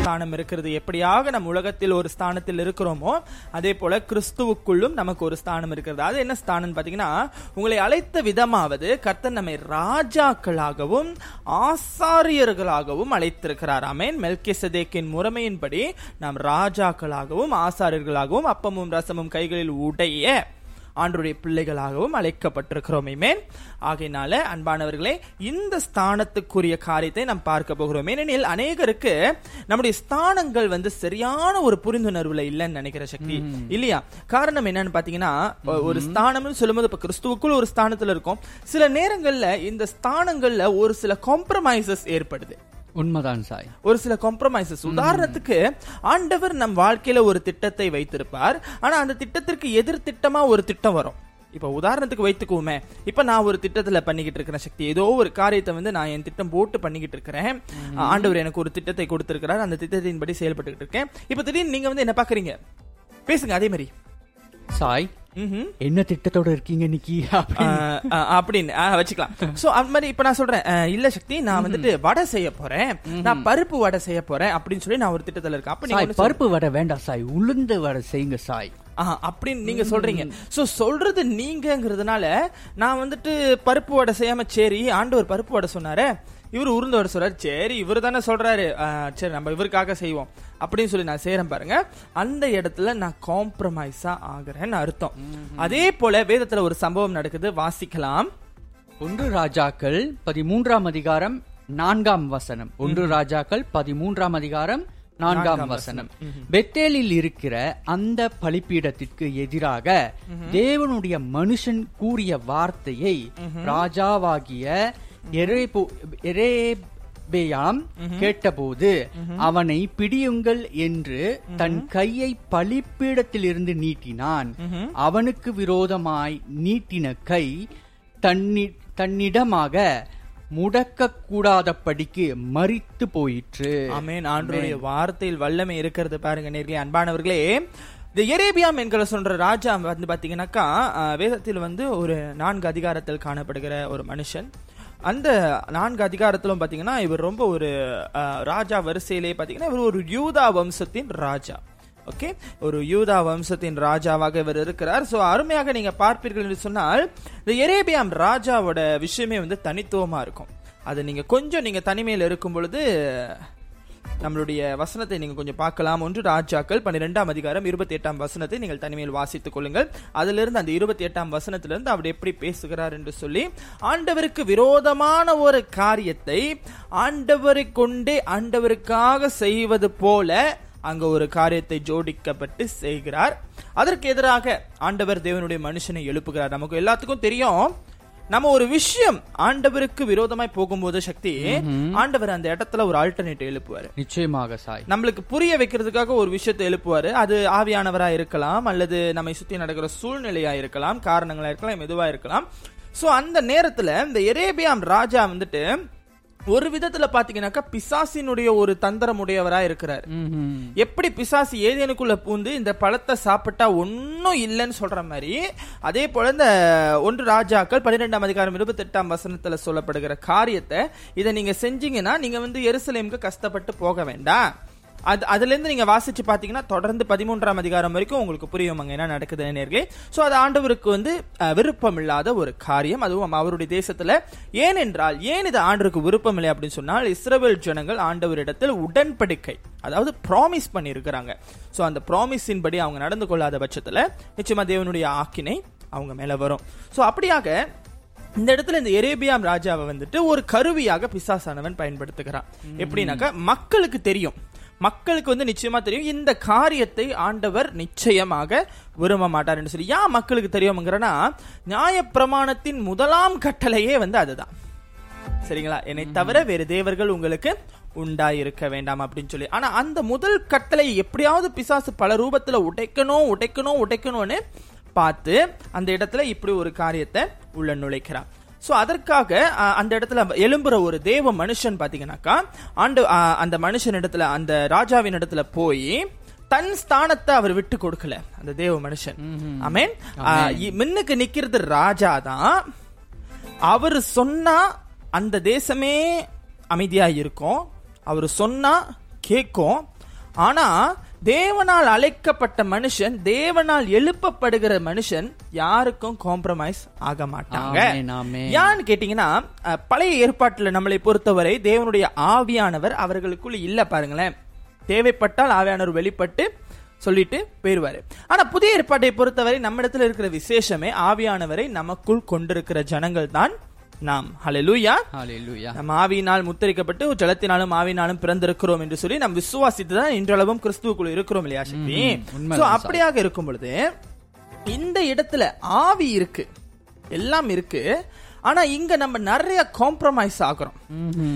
ஸ்தானம் இருக்கிறது. எப்படியாக நம் உலகத்தில் ஒரு ஸ்தானத்தில் இருக்கிறோமோ அதே போல கிறிஸ்துவுக்குள்ளும் நமக்கு ஒரு ஸ்தானம் இருக்கிறது. அது என்ன ஸ்தானம் பாத்தீங்கன்னா உங்களை அழைத்த விதமாவது கர்த்தர் நம்மை ராஜாக்களாகவும் ஆசாரியர்களாகவும் அழைத்திருக்கிறார். ஆமேன். மெல்கிசதேக்கின் முறைமையின்படி நாம் ராஜாக்களாகவும் ஆசாரியர்களாகவும் அப்பமும் ரசமும் கைகளில் உடைய ஆண்டுடைய பிள்ளைகளாகவும் அழைக்கப்பட்டிருக்கிறோம். மேன் ஆகையினால அன்பானவர்களே இந்த ஸ்தானத்துக்குரிய காரியத்தை நாம் பார்க்க போகிறோம். ஏனெனில் அநேகருக்கு நம்முடைய ஸ்தானங்கள் வந்து சரியான ஒரு புரிந்துணர்வுல இல்லைன்னு நினைக்கிற சக்தி இல்லையா? காரணம் என்னன்னு பாத்தீங்கன்னா ஒரு ஸ்தானம்னு சொல்லும்போது இப்ப கிறிஸ்துவுக்குள் ஒரு ஸ்தானத்துல இருக்கும். சில நேரங்கள்ல இந்த ஸ்தானங்கள்ல ஒரு சில காம்ப்ரமைசஸ் ஏற்படுது. உண்மைதான் சாய். ஒரு சில காம்ப்ரமைசஸ் உதாரணத்துக்கு ஆண்டவர் நம் வாழ்க்கையில ஒரு திட்டத்தை வைத்திருப்பார். ஆனா அந்த திட்டத்திற்கு எதிர் திட்டமா ஒரு திட்டம் வரும். இப்ப உதாரணத்துக்கு வைத்துக்குவோமே. இப்ப நான் ஒரு திட்டத்துல பண்ணிக்கிட்டு இருக்கிற சக்தி. ஏதோ ஒரு காரியத்தை வந்து நான் என் திட்டம் போட்டு பண்ணிக்கிட்டு இருக்கிறேன். ஆண்டவர் எனக்கு ஒரு திட்டத்தை கொடுத்திருக்கிறார். அந்த திட்டத்தின்படி செயல்பட்டுக்கிட்டு இருக்கேன். இப்ப திடீர்னு நீங்க வந்து என்ன பாக்குறீங்க? பேசுங்க அதே மாதிரி. சாய். என்ன திட்டத்தோட இருக்கீங்க இன்னைக்கு அப்படின்னு. வச்சுக்கலாம். சோ அந்த மாதிரி இப்ப நான் சொல்றேன். இல்ல சக்தி நான் வந்துட்டு வடை செய்ய போறேன். நான் பருப்பு வடை செய்ய போறேன் அப்படின்னு சொல்லி நான் ஒரு திட்டத்துல இருக்கேன். அப்ப நீங்க சாய் ஒண்ணு சொல்லுங்க. பருப்பு வடை வேண்டாம் சாய். உளுந்து வடை செய்யுங்க சாய். அப்படின்னு நீங்க சொல்றீங்க. சோ சொல்றது நீங்கங்கிறதுனால நான் வந்துட்டு பருப்பு வடை செய்யாம சரி ஆண்டவர் பருப்பு வடை சொன்னாரே இவர் உருந்த வடை சொல்றாரு. சரி இவர் தானே சொல்றாரு. சரி நம்ம இவருக்காக செய்வோம். அப்படின்னு சொல்லி நான் செய்யறேன் பாருங்க. அந்த இடத்துல நான் காம்ப்ரமைஸா ஆகுறேன்னு அர்த்தம். அதே போல வேதத்துல ஒரு சம்பவம் நடக்குது. வாசிக்கலாம். ஒன்று ராஜாக்கள் பதிமூன்றாம் அதிகாரம் நான்காம் வசனம். ஒன்று ராஜாக்கள் பதிமூன்றாம் அதிகாரம் நான்காம் வசனம். பெத்தேலில் இருக்கிற அந்த பலிப்பீடத்திற்கு எதிராக தேவனுடைய மனுஷன் கூறிய வார்த்தையை ராஜாவாகிய எரேபெயாம் கேட்டபோது அவனை பிடியுங்கள் என்று தன் கையை பலிப்பீடத்திலிருந்து நீட்டினான். அவனுக்கு விரோதமாய் நீட்டின கை தன்னி தன்னிடமாக முடக்க கூடாதபடிக்கு மறித்து போயிற்று. ஆமென். ஆண்டவருடைய வார்த்தையில் வல்லமை இருக்கிறது பாருங்க நேர்களே அன்பானவர்களே. இந்த எரேபியாம் என்கிற சொல்ற ராஜா வந்து பாத்தீங்கன்னாக்கா வேதத்தில் வந்து ஒரு நான்கு அதிகாரத்தில் காணப்படுகிற ஒரு மனுஷன். அந்த நான்கு அதிகாரத்திலும் பார்த்தீங்கன்னா இவர் ரொம்ப ஒரு ராஜா வரிசையிலே பார்த்தீங்கன்னா இவர் ஒரு யூதா வம்சத்தின் ராஜா. ஓகே? ஒரு யூதா வம்சத்தின் ராஜாவாக இவர் இருக்கிறார். ஸோ அருமையாக நீங்கள் பார்ப்பீர்கள் என்று சொன்னால் இந்த எரேபியாம் ராஜாவோட விஷயமே வந்து தனித்துவமாக இருக்கும். அது நீங்கள் கொஞ்சம் நீங்கள் தனிமையில் இருக்கும் பொழுது நம்மளுடைய வசனத்தை நீங்க கொஞ்சம் பார்க்கலாம். ஒன்று ராஜாக்கள் பன்னிரெண்டாம் அதிகாரம் இருபத்தி எட்டாம் வசனத்தை நீங்கள் தனிமையில் வாசித்துக் கொள்ளுங்கள். அதிலிருந்து அந்த இருபத்தி எட்டாம் வசனத்திலிருந்து அவர் எப்படி பேசுகிறார் என்று சொல்லி ஆண்டவருக்கு விரோதமான ஒரு காரியத்தை ஆண்டவரை கொண்டே ஆண்டவருக்காக செய்வது போல அங்க ஒரு காரியத்தை ஜோடிக்கப்பட்டு செய்கிறார். அதற்கு எதிராக ஆண்டவர் தேவனுடைய மனுஷனை எழுப்புகிறார். நமக்கு எல்லாத்துக்கும் தெரியும் நம்ம ஒரு விஷயம் ஆண்டவருக்கு விரோதமாய் போகும்போது சக்தி ஆண்டவர் அந்த இடத்துல ஒரு ஆல்டர்னேட் எழுப்புவாரு. நிச்சயமாக சாய். நம்மளுக்கு புரிய வைக்கிறதுக்காக ஒரு விஷயத்தை எழுப்புவாரு. அது ஆவியானவரா இருக்கலாம் அல்லது நம்மை சுத்தி நடக்கிற சூழ்நிலையா இருக்கலாம் காரணங்களா இருக்கலாம் எதுவா இருக்கலாம். சோ அந்த நேரத்துல இந்த எரேபியாம் ராஜா வந்துட்டு ஒரு விதத்துல பாத்தீங்கன்னாக்கா பிசாசினுடைய ஒரு தந்திரமுடையவரா இருக்கிறார் ம்ஹும். எப்படி பிசாசு ஏதேனுக்குள்ள பூந்து இந்த பழத்தை சாப்பிட்டா ஒன்னும் இல்லைன்னு சொல்ற மாதிரி அதே போல இந்த ஒன்று ராஜாக்கள் பன்னிரெண்டாம் அதிகாரம் இருபத்தி எட்டாம் வசனத்துல சொல்லப்படுகிற காரியத்தை இதை நீங்க செஞ்சீங்கன்னா நீங்க வந்து எருசலேமுக்கு கஷ்டப்பட்டு போக வேண்டாம் அது அதுல இருந்து நீங்க வாசிச்சு பாத்தீங்கன்னா தொடர்ந்து பதிமூன்றாம் அதிகாரம் வரைக்கும் உங்களுக்கு புரியும் அங்க என்ன நடக்குது நேர்களே. சோ அது ஆண்டவருக்கு வந்து விருப்பம் இல்லாத ஒரு காரியம். அதுவும் அவருடைய தேசத்துல ஏனென்றால் ஏன் இது ஆண்டவருக்கு விருப்பம் இல்லை அப்படின்னு சொன்னால் இஸ்ரவேல் ஜனங்கள் ஆண்டவரிடத்தில் உடன்படிக்கை அதாவது ப்ராமிஸ் பண்ணியிருக்கிறாங்க. சோ அந்த ப்ராமிஸின் படி அவங்க நடந்து கொள்ளாத பட்சத்துல நிச்சயமா தேவனுடைய ஆக்கினை அவங்க மேல வரும். சோ அப்படியாக இந்த இடத்துல இந்த எரேபியாம் ராஜாவை வந்துட்டு ஒரு கருவியாக பிசாசானவன் பயன்படுத்துகிறான். எப்படின்னாக்கா மக்களுக்கு தெரியும். மக்களுக்கு வந்து நிச்சயமா தெரியும். இந்த காரியத்தை ஆண்டவர் நிச்சயமாக விரும்ப மாட்டார் சொல்லி ஏன் மக்களுக்கு தெரியும்ங்கிறனா நியாயப்பிரமாணத்தின் முதலாம் கட்டளையே வந்து அதுதான். சரிங்களா? என்னை தவிர வேறு தேவர்கள் உங்களுக்கு உண்டாயிருக்க வேண்டாம் அப்படின்னு சொல்லி. ஆனா அந்த முதல் கட்டளை எப்படியாவது பிசாசு பல ரூபத்துல உடைக்கணும் உடைக்கணும் உடைக்கணும்னு பார்த்து அந்த இடத்துல இப்படி ஒரு காரியத்தை உள்ள நுழைக்கிறான். சோ அதற்காக அந்த இடத்துல எழும்புற ஒரு தேவ மனுஷன் பாத்தீங்கன்னாக்கா ஆண்டு அந்த மனுஷன் இடத்துல அந்த ராஜாவின் இடத்துல போய் தன் ஸ்தானத்தை அவர் விட்டு கொடுக்கல அந்த தேவ மனுஷன். ஆமென் முன்னுக்கு நிக்கிறது ராஜா தான். அவர் சொன்னா அந்த தேசமே அமைதியா இருக்கும் அவர் சொன்னா கேட்கும். ஆனா தேவனால் அழைக்கப்பட்ட மனுஷன் தேவனால் எழுப்பப்படுகிற மனுஷன் யாருக்கும் காம்ப்ரமைஸ் ஆக மாட்டாங்க. ஏன்னு கேட்டீங்கன்னா பழைய ஏற்பாட்டுல நம்மளை பொறுத்தவரை தேவனுடைய ஆவியானவர் அவர்களுக்குள்ள இல்ல பாருங்களேன். தேவைப்பட்டால் ஆவியானவர் வெளிப்பட்டு சொல்லிட்டு போயிருவாரு. ஆனா புதிய ஏற்பாட்டை பொறுத்தவரை நம்ம இடத்துல இருக்கிற விசேஷமே ஆவியானவரை நமக்குள் கொண்டிருக்கிற ஜனங்கள் தான் நாம். ஹalleluya ஹalleluya நம்ம ஆவியினால் முத்தரிக்கப்பட்டு ஜலத்தினாலும் ஆவியினாலும் பிறந்திருக்கிறோம் என்று சொல்லி நாம் விசுவாசித்து தான் இன்றளவும் கிறிஸ்துவுக்குள் இருக்கிறோம் இல்லையா சக்தி? சார். அப்படியாக இருக்கும் பொழுது இந்த இடத்துல ஆவி இருக்கு. எல்லாம் இருக்கு. ஆனா இங்க நம்ம நிறைய காம்ப்ரமைஸ் ஆகுறோம்.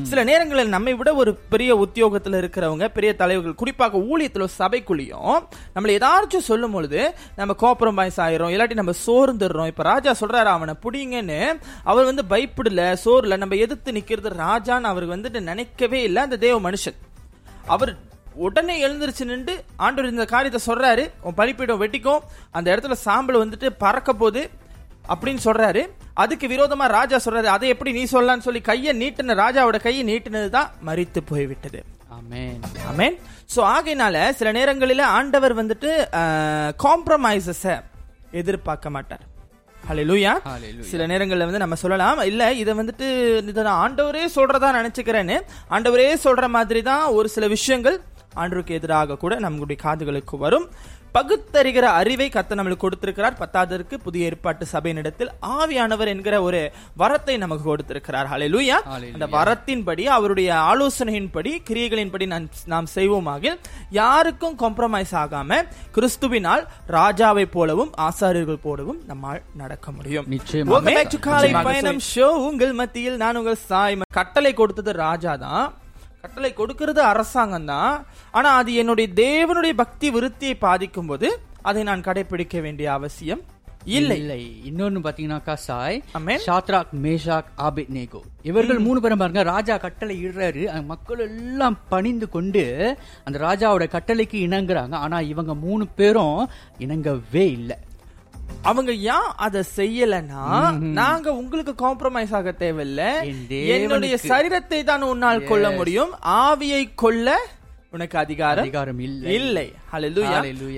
சில நேரங்களில் நம்மை விட ஒரு பெரிய உத்தியோகத்துல இருக்கிறவங்க பெரிய தலைவர்கள் குறிப்பாக ஊழியத்துல சபைக்குள்ளேயும் நம்மள ஏதாச்சும் சொல்லும் பொழுது நம்ம காம்ப்ரமைஸ் ஆயிரும் இல்லாட்டி நம்ம சோர்ந்துடுறோம். இப்ப ராஜா சொல்றாரு அவனை புடிங்கன்னு. அவர் வந்து பயப்படல சோர்ல. நம்ம எதிர்த்து நிக்கிறது ராஜான்னு அவர் வந்துட்டு நினைக்கவே இல்லை அந்த தேவ மனுஷன். அவர் உடனே எழுந்திருச்சு நின்று ஆண்டவர் இந்த காரியத்தை சொல்றாரு உன் பலிப்பீடம் வெட்டிக்கும் அந்த இடத்துல சாம்பல் வந்துட்டு பறக்க போகுது. அப்படின்னு சொல்றாரு. அதுக்கு விரோதமா ராஜா சொல்றாரு அதை எப்படி நீ சொல்லலாம்னு சொல்லி கையை நீட்டின ராஜாவோட கையை நீட்டினது தான் மறித்து போய்விட்டது சோ ஆகையினால சில நேரங்களில ஆண்டவர் வந்துட்டு காம்ப்ரமைசஸ எதிர்பார்க்க மாட்டார். Hallelujah. சில நேரங்கள்ல வந்து நம்ம சொல்லலாம் இல்ல இதை வந்துட்டு இதை ஆண்டவரே சொல்றதா நினைச்சுக்கிறேன்னு ஆண்டவரே சொல்ற மாதிரி தான் ஒரு சில விஷயங்கள் ஆண்டவருக்கு எதிராக கூட நம்மளுடைய காதுகளுக்கு வரும். பகுத்தறிகிற அறிவை கத்த நம்மளுக்கு கொடுத்திருக்கிறார். பத்தாவதற்கு புதிய ஏற்பாட்டு சபையினிடத்தில் ஆவியானவர் என்கிற ஒரு வரத்தை நமக்கு கொடுத்திருக்கிறார். ஹalleluya Hallelujah. அந்த வரத்தின்படி அவருடைய ஆலோசனையின்படி கிரியைகளின்படி நாம் செய்வோமாக யாருக்கும் காம்ப்ரமைஸ் ஆகாம கிறிஸ்துவினால் ராஜாவை போலவும் ஆசாரியர்கள் போலவும் நம்மால் நடக்க முடியும். காலை. பயணம் ஷோ உங்கள் மத்தியில் நான் உங்கள் சாய் கட்டளை கொடுத்தது ராஜா தான் கட்டளை கொடுக்கிறது அரசாங்கம் தான் ஆனா அது என்னுடைய தேவனுடைய பக்தி விருத்தியை பாதிக்கும் போது அதை நான் கடைபிடிக்க வேண்டிய அவசியம் இல்லை. இல்லை. இன்னொன்னு பாத்தீங்கன்னாக்கா சாய். ஷாத்ராக் மேஷாக் ஆபேத்நேகோ இவர்கள் மூணு பேரும் பாருங்க ராஜா கட்டளை இடுறாரு. மக்கள் எல்லாம் பணிந்து கொண்டு அந்த ராஜாவோட கட்டளைக்கு இணங்குறாங்க. ஆனா இவங்க மூணு பேரும் இணங்கவே இல்லை. அவங்க ஏன் அதை செய்யலன்னா நாங்க உங்களுக்கு காம்ப்ரமைஸ் ஆக தேவையில்ல. என்னுடைய சரீரத்தை தான் உன்னால் கொள்ள முடியும். ஆவியை கொள்ள உனக்கு அதிகாரம் அதிகாரம் இல்லை. இல்லை.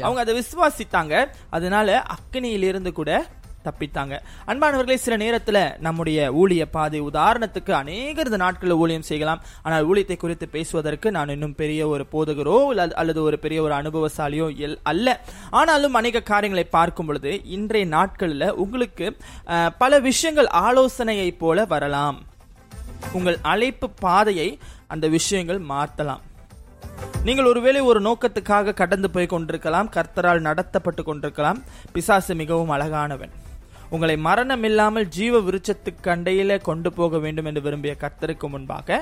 அவங்க அதை விசுவாசித்தாங்க. அதனால அக்கினியிலிருந்து கூட தப்பித்தாங்க. அன்பானவர்களே சில நேரத்தில் நம்முடைய ஊழிய பாதை உதாரணத்துக்கு அநேகரது நாட்களில் ஊழியம் செய்யலாம். ஆனால் ஊழியத்தை குறித்து பேசுவதற்கு நான் இன்னும் பெரிய ஒரு போதகரோ அல்லது ஒரு பெரிய ஒரு அனுபவசாலியோ எல்- அல்ல. ஆனாலும் அநேக காரியங்களை பார்க்கும் பொழுது இன்றைய நாட்களில் உங்களுக்கு பல விஷயங்கள் ஆலோசனையை போல வரலாம். உங்கள் அழைப்பு பாதையை அந்த விஷயங்கள் மாற்றலாம். நீங்கள் ஒருவேளை ஒரு நோக்கத்துக்காக கடந்து போய் கொண்டிருக்கலாம். கர்த்தரால் நடத்தப்பட்டு கொண்டிருக்கலாம். பிசாசு மிகவும் அழகானவன். உங்களை மரணம் இல்லாமல் ஜீவ விருட்சத்துக்கு அண்டையில கொண்டு போக வேண்டும் என்று விரும்பிய கத்தருக்கு முன்பாக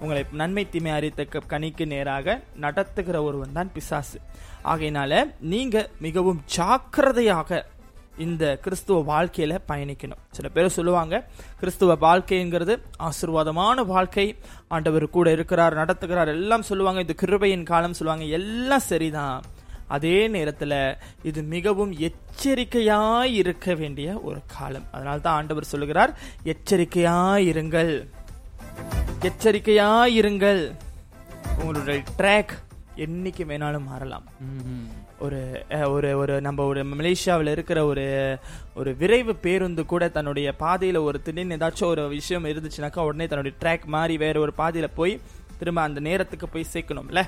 உங்களை நன்மை தீமை அறித்த கனிக்கு நேராக நடத்துகிற ஒருவன் தான் பிசாசு. ஆகையினால நீங்க மிகவும் ஜாக்கிரதையாக இந்த கிறிஸ்துவ வாழ்க்கையில பயணிக்கணும். சில பேர் சொல்லுவாங்க கிறிஸ்துவ வாழ்க்கைங்கிறது ஆசீர்வாதமான வாழ்க்கை. ஆண்டவர் கூட இருக்கிறார் நடத்துகிறார் எல்லாம் சொல்லுவாங்க. இது கிருபையின் காலம் சொல்லுவாங்க எல்லாம் சரிதான். அதே நேரத்துல இது மிகவும் எச்சரிக்கையாய் இருக்க வேண்டிய ஒரு காலம். அதனால தான் ஆண்டவர் சொல்லுகிறார் எச்சரிக்கையாய் இருங்கள் எச்சரிக்கையாய் இருங்கள் உங்களுடைய ட்ராக் என்னைக்கு வேணாலும் மாறலாம். ஒரு ஒரு ஒரு நம்ம ஒரு மலேசியாவில் இருக்கிற ஒரு ஒரு விரைவு பேருந்து கூட தன்னுடைய பாதையில ஒரு திடீர்னு ஏதாச்சும் ஒரு விஷயம் இருந்துச்சுனாக்கா உடனே தன்னுடைய ட்ராக் மாறி வேற ஒரு பாதையில போய் திரும்ப அந்த நேரத்துக்கு போய் சேர்க்கணும்ல?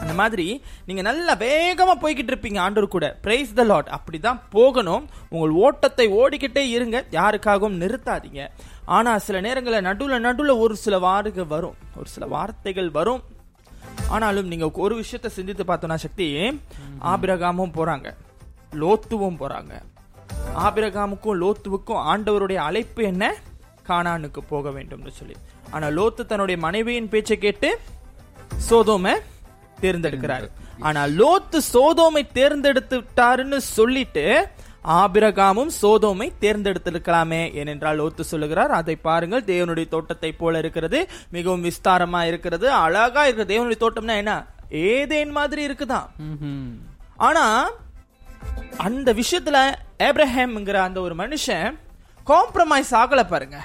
அந்த மாதிரி நீங்க நல்லா வேகமா போய்கிட்டு இருப்பீங்க ஆண்டவர் கூட. பிரைஸ் த லாட் அப்படிதான் போகணும். உங்கள் ஓட்டத்தை ஓடிக்கிட்டே இருங்க. யாருக்காகவும் நிறுத்தாதீங்க. ஆனா சில நேரங்களில் நடுவில் நடுவில் ஒரு சில வார்கள் வரும். ஒரு சில வார்த்தைகள் வரும். ஆனாலும் நீங்க ஒரு விஷயத்தை சிந்தித்து பார்த்தோம்னா சக்தி ஆபிரகாமும் போறாங்க. லோத்துவும் போறாங்க. ஆபிரகாமுக்கும் லோத்துவுக்கும் ஆண்டவருடைய அழைப்பு என்ன? கானானுக்கு போக வேண்டும்னு சொல்லி. ஆனா லோத்து தன்னுடைய மனைவியின் பேச்சை கேட்டு சோதோமை தேர்ந்தெடுக்கிறாரு. ஆனா லோத்து சோதோமை தேர்ந்தெடுத்து விட்டாருன்னு சொல்லிட்டு ஆபிரகாமும் சோதோமை தேர்ந்தெடுத்திருக்கலாமே ஏனென்றால் லோத்து சொல்லுகிறார் அதை பாருங்கள் தேவனுடைய தோட்டத்தை போல இருக்கிறது மிகவும் விஸ்தாரமா இருக்கிறது அழகா இருக்கிறது. தேவனுடைய தோட்டம்னா என்ன? ஏதேன் மாதிரி இருக்குதான். ஆனா அந்த விஷயத்துல ஏப்ரஹாம்ங்கிற அந்த ஒரு மனுஷன் காம்ப்ரமைஸ் ஆகல பாருங்க.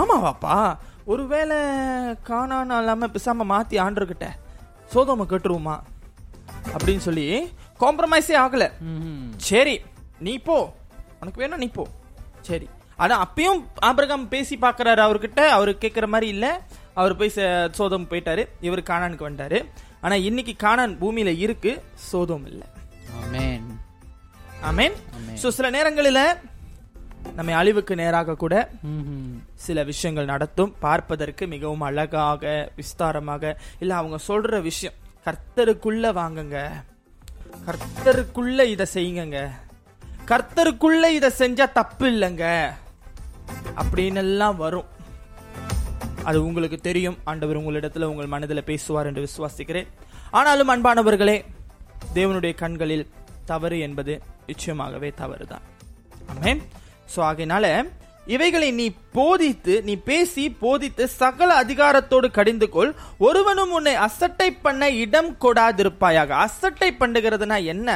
ஆமாவாப்பா. ஒருவேளை காணான இல்லாம பிசாம மாத்தி ஆண்டர்கிட்ட சோதோம கட்டுருவோமா? அப்படின்னு சொல்லி காம்ப்ரமைஸே ஆகல. சரி நீ போ. உனக்கு வேணும் நீ போ. சரி. ஆனா அப்பயும் ஆபிரகாம் பேசி பாக்குறாரு அவர்கிட்ட. அவரு கேக்குற மாதிரி இல்ல. அவர் போய் சோதோம் போயிட்டாரு. இவர் கானானுக்கு வந்துட்டாரு. ஆனா இன்னைக்கு கானான் பூமியில இருக்கு. சோதோம் இல்ல. ஆமென். ஆமென். சோ சில நேரங்களில நம்மை அழிவுக்கு நேராக கூட. சில விஷயங்கள் நடத்தும். பார்ப்பதற்கு மிகவும் அழகாக விஸ்தாரமாக. இல்ல அவங்க சொல்ற விஷயம் கர்த்தருக்குள்ள வாங்குங்க. கர்த்தருக்குள்ள இத செய்யுங்க கர்த்தருக்குள்ள இத செஞ்சா தப்பு இல்லைங்க. அப்படின்னு எல்லாம் வரும். அது உங்களுக்கு தெரியும். ஆண்டவர் உங்களிடத்துல உங்கள் மனதில் பேசுவார் என்று விசுவாசிக்கிறேன். ஆனாலும் அன்பானவர்களே தேவனுடைய கண்களில் தவறு என்பது நிச்சயமாகவே தவறுதான். ஆமென். சோ ஆகையினால இவைகளை நீ போதித்து நீ பேசி போதித்து சகல அதிகாரத்தோடு கடிந்து கொள். ஒருவனும் உன்னை அசட்டை பண்ண இடம் கொடாதிருப்பாயாக. அசட்டை பண்ணுகிறதுனா என்ன?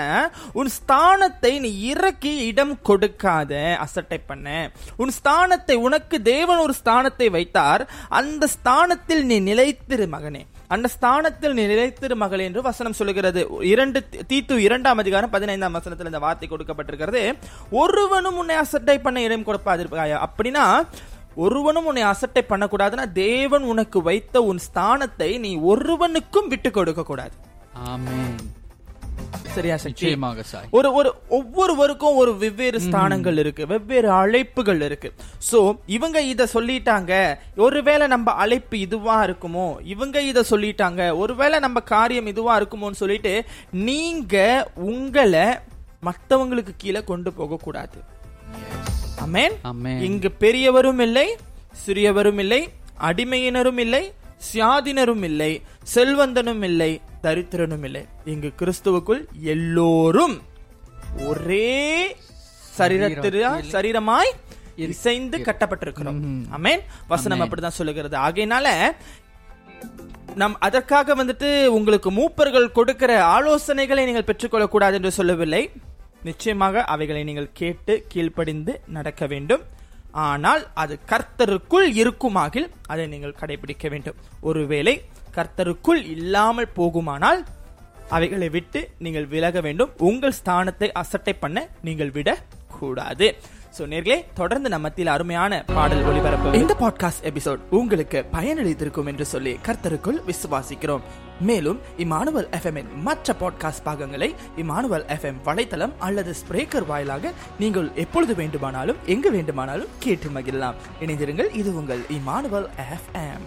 உன் ஸ்தானத்தை நீ இறக்கி இடம் கொடுக்காத. அசட்டை பண்ண. உன் ஸ்தானத்தை உனக்கு தேவன் ஒரு ஸ்தானத்தை வைத்தார். அந்த ஸ்தானத்தில் நீ நிலைத்திரு மகனே. அந்த ஸ்தானத்தில் நீ நிலைத்திரு மகள் என்று வசனம் சொல்லுகிறது. இரண்டு தீத்து இரண்டாம் அதிகாரம் பதினைந்தாம் வசனத்தில் இந்த வார்த்தை கொடுக்கப்பட்டிருக்கிறது. ஒருவனும் உன்னை அசட்டை பண்ண இடம் கொடுப்பாதிருப்பாயா? அப்படின்னா ஒருவனும் உன்னை அசட்டை பண்ணக்கூடாதுன்னா தேவன் உனக்கு வைத்த உன் ஸ்தானத்தை நீ ஒருவனுக்கும் விட்டு கொடுக்க கூடாது ஆமே சரியா சக்தி? ஒரு ஒரு ஒவ்வொருவருக்கும் ஒரு வெவ்வேறு ஸ்தானங்கள் இருக்கு வெவ்வேறு அழைப்புகள் இருக்கு. சோ இவங்க இத சொல்லிட்டாங்க ஒருவேளை நம்ம அழைப்பு இதுவா இருக்குமோ? இவங்க இத சொல்லிட்டாங்க ஒருவேளை நம்ம காரியம் இதுவா இருக்குமோன்னு சொல்லிட்டு நீங்க உங்களை மத்தவங்களுக்கு கீழே கொண்டு போக கூடாது. இங்கு பெரியவரும் இல்லை சிறியவரும் இல்லை அடிமையினரும் இல்லை சியாதினரும் இல்லை செல்வந்தனும் இல்லை தரித்திரனும் இல்லை இங்கு கிறிஸ்துவுக்குள் எல்லோரும் ஒரே சரீரத்தில சரீரமாய் இசைந்து கட்டப்பட்டிருக்கிறோம். அமேன் வசனம் அப்படிதான் சொல்லுகிறது. ஆகையினால நம் அதற்காக வந்துட்டு உங்களுக்கு மூப்பர்கள் கொடுக்கிற ஆலோசனைகளை நீங்கள் பெற்றுக்கொள்ள கூடாது என்று சொல்லவில்லை. நிச்சயமாக அவைகளை நீங்கள் கேட்டு கீழ்ப்படிந்து நடக்க வேண்டும். ஆனால் அது கர்த்தருக்குள் இருக்குமாகில் அதை நீங்கள் கடைபிடிக்க வேண்டும். ஒருவேளை கர்த்தருக்குள் இல்லாமல் போகுமானால் அவைகளை விட்டு நீங்கள் விலக வேண்டும். உங்கள் ஸ்தானத்தை அசட்டை பண்ண நீங்கள் விட கூடாது சோ நேர்களே தொடர்ந்து நம்ம மத்தியில் அருமையான பாடல் ஒளிபரப்பு. இந்த பாட்காஸ்ட் எபிசோட் உங்களுக்கு பயனளித்திருக்கும் என்று சொல்லி கர்த்தருக்குள் விசுவாசிக்கிறோம். மேலும் இமானுவல் எஃப்எம் இன் மற்ற பாட்காஸ்ட் பாகங்களை இமானுவல் எஃப்எம் வலைத்தளம் அல்லது ஸ்பிரேக்கர் வாயிலாக நீங்கள் எப்பொழுது வேண்டுமானாலும் எங்கு வேண்டுமானாலும் கேட்டு மகிழலாம். இணைந்திருங்கள் இது உங்கள் Emmanuel FM.